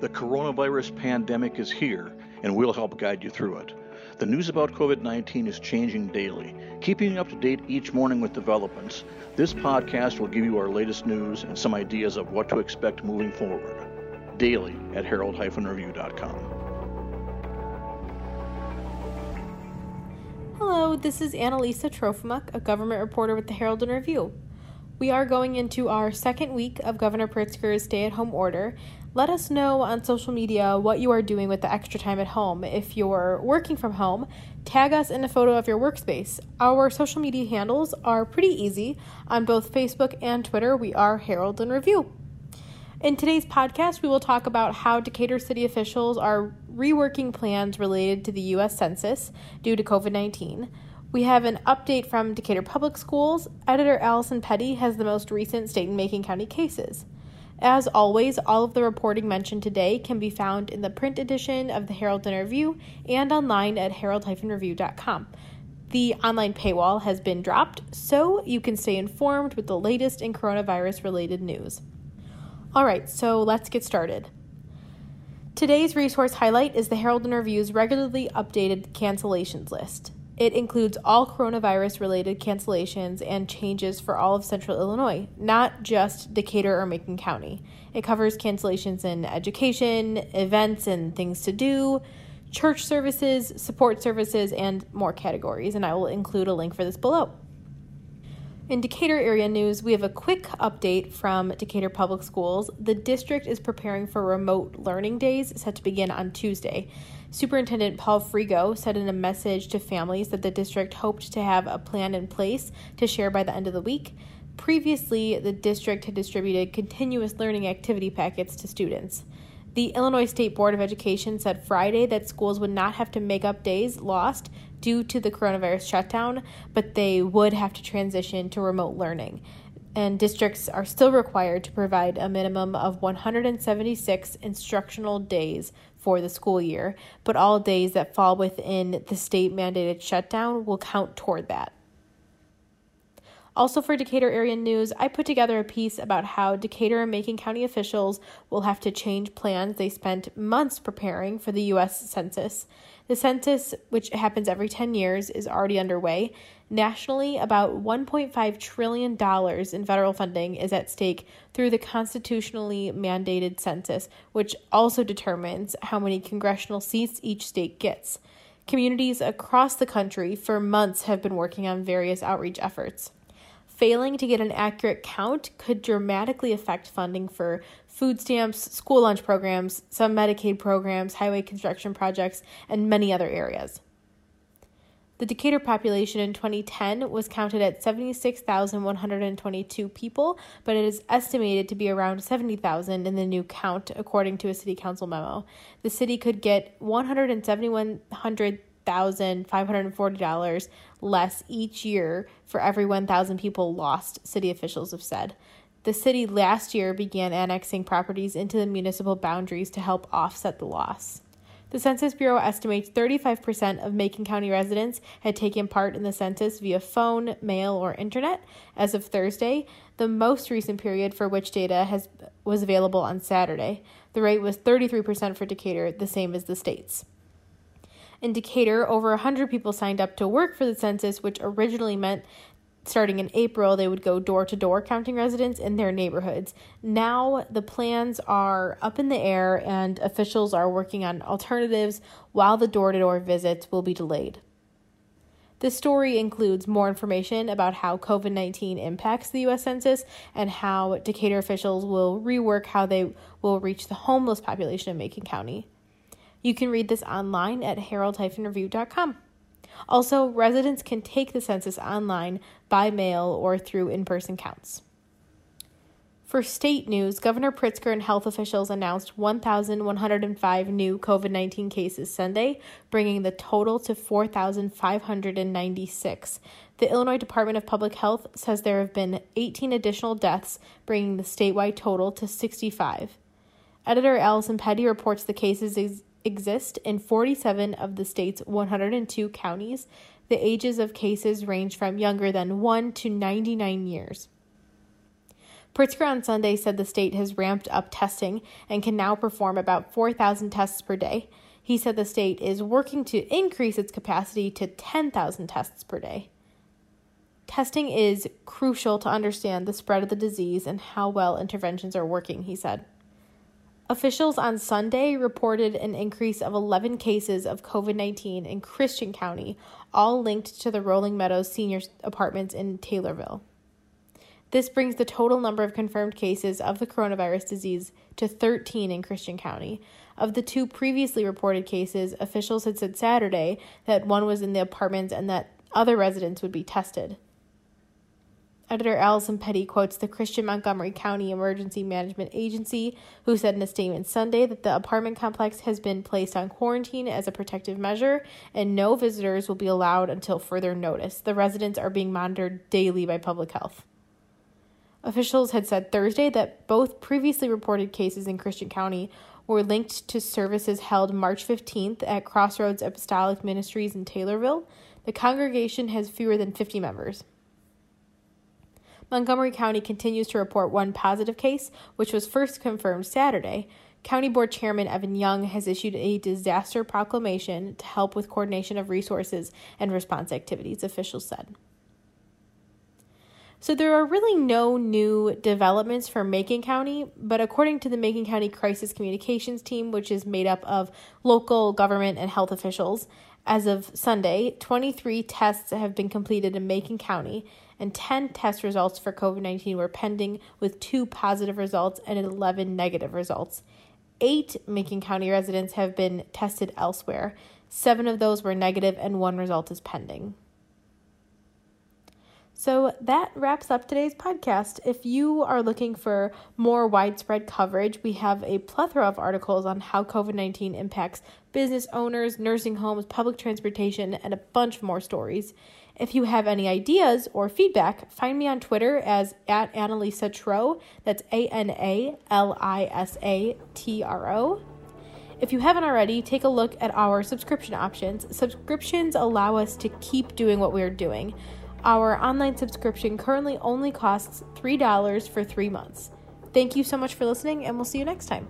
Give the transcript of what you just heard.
The coronavirus pandemic is here, and we'll help guide you through it. The news about COVID 19 is changing daily. Keeping you up to date each morning with developments, this podcast will give you our latest news and some ideas of what to expect moving forward. Daily at herald-review.com. Hello, this is Analisa Trofimuk, a government reporter with the Herald and Review. We are going into our second week of Governor Pritzker's stay at home order. Let us know on social media what you are doing with the extra time at home. If you're working from home, tag us in a photo of your workspace. Our social media handles are pretty easy. On both Facebook and Twitter, we are Herald and Review. In today's podcast, we will talk about how Decatur city officials are reworking plans related to the U.S. Census due to COVID 19. We have an update from Decatur Public Schools. Editor Allison Petty has the most recent state and Macon County cases. As always, all of the reporting mentioned today can be found in the print edition of the Herald and Review and online at herald-review.com. The online paywall has been dropped, so you can stay informed with the latest in coronavirus related news. All right, so let's get started. Today's resource highlight is the Herald and Review's regularly updated cancellations list. It includes all coronavirus related cancellations and changes for all of central Illinois, not just Decatur or Macon County. It covers cancellations in education, events and things to do, church services, support services, and more categories, and I will include a link for this below. In Decatur area news, we have a quick update from Decatur Public Schools. The district is preparing for remote learning days set to begin on Tuesday. Superintendent Paul Fregeau said in a message to families that the district hoped to have a plan in place to share by the end of the week. Previously, the district had distributed continuous learning activity packets to students. The Illinois State Board of Education said Friday that schools would not have to make up days lost due to the coronavirus shutdown, but they would have to transition to remote learning. And districts are still required to provide a minimum of 176 instructional days for the school year, but all days that fall within the state mandated shutdown will count toward that. Also, for Decatur area news, I put together a piece about how Decatur and Macon County officials will have to change plans they spent months preparing for the U.S. Census. The census, which happens every 10 years, is already underway. Nationally, about $1.5 trillion in federal funding is at stake through the constitutionally mandated census, which also determines how many congressional seats each state gets. Communities across the country for months have been working on various outreach efforts. Failing to get an accurate count could dramatically affect funding for food stamps, school lunch programs, some Medicaid programs, highway construction projects, and many other areas. The Decatur population in 2010 was counted at 76,122 people, but it is estimated to be around 70,000 in the new count, according to a city council memo. The city could get 171,000 $1,540 less each year for every 1,000 people lost, city officials have said. The city last year began annexing properties into the municipal boundaries to help offset the loss. The Census Bureau estimates 35% of Macon County residents had taken part in the census via phone, mail, or internet as of Thursday, the most recent period for which data has was available on Saturday. The rate was 33% for Decatur, the same as the states. In Decatur, over 100 people signed up to work for the census, which originally meant starting in April, they would go door to door counting residents in their neighborhoods. Now the plans are up in the air and officials are working on alternatives while the door to door visits will be delayed. This story includes more information about how COVID 19 impacts the U.S. Census and how Decatur officials will rework how they will reach the homeless population in Macon County. You can read this online at herald-review.com. Also, residents can take the census online by mail or through in person counts. For state news, Governor Pritzker and health officials announced 1,105 new COVID 19 cases Sunday, bringing the total to 4,596. The Illinois Department of Public Health says there have been 18 additional deaths, bringing the statewide total to 65. Editor Allison Petty reports the cases exist in 47 of the state's 102 counties. The ages of cases range from younger than 1 to 99 years. Pritzker on Sunday said the state has ramped up testing and can now perform about 4,000 tests per day. He said the state is working to increase its capacity to 10,000 tests per day. Testing is crucial to understand the spread of the disease and how well interventions are working, he said. Officials on Sunday reported an increase of 11 cases of COVID 19 in Christian County, all linked to the Rolling Meadows senior apartments in Taylorville. This brings the total number of confirmed cases of the coronavirus disease to 13 in Christian County. Of the two previously reported cases, officials had said Saturday that one was in the apartments and that other residents would be tested. Editor Allison Petty quotes the Christian Montgomery County Emergency Management Agency, who said in a statement Sunday that the apartment complex has been placed on quarantine as a protective measure and no visitors will be allowed until further notice. The residents are being monitored daily by public health. Officials had said Thursday that both previously reported cases in Christian County were linked to services held March 15th at Crossroads Apostolic Ministries in Taylorville. The congregation has fewer than 50 members. Montgomery County continues to report one positive case, which was first confirmed Saturday. County Board Chairman Evan Young has issued a disaster proclamation to help with coordination of resources and response activities, officials said. So there are really no new developments for Macon County, but according to the Macon County Crisis Communications Team, which is made up of local government and health officials, as of Sunday, 23 tests have been completed in Macon County, and 10 test results for COVID 19 were pending, with two positive results and 11 negative results. Eight Macon County residents have been tested elsewhere. Seven of those were negative, and one result is pending. So that wraps up today's podcast. If you are looking for more widespread coverage, we have a plethora of articles on how COVID 19 impacts business owners, nursing homes, public transportation, and a bunch more stories. If you have any ideas or feedback, find me on Twitter as at Analisa Tro. That's A N A L I S A T R O. If you haven't already, take a look at our subscription options. Subscriptions allow us to keep doing what we're doing. Our online subscription currently only costs $3 for three months. Thank you so much for listening, and we'll see you next time.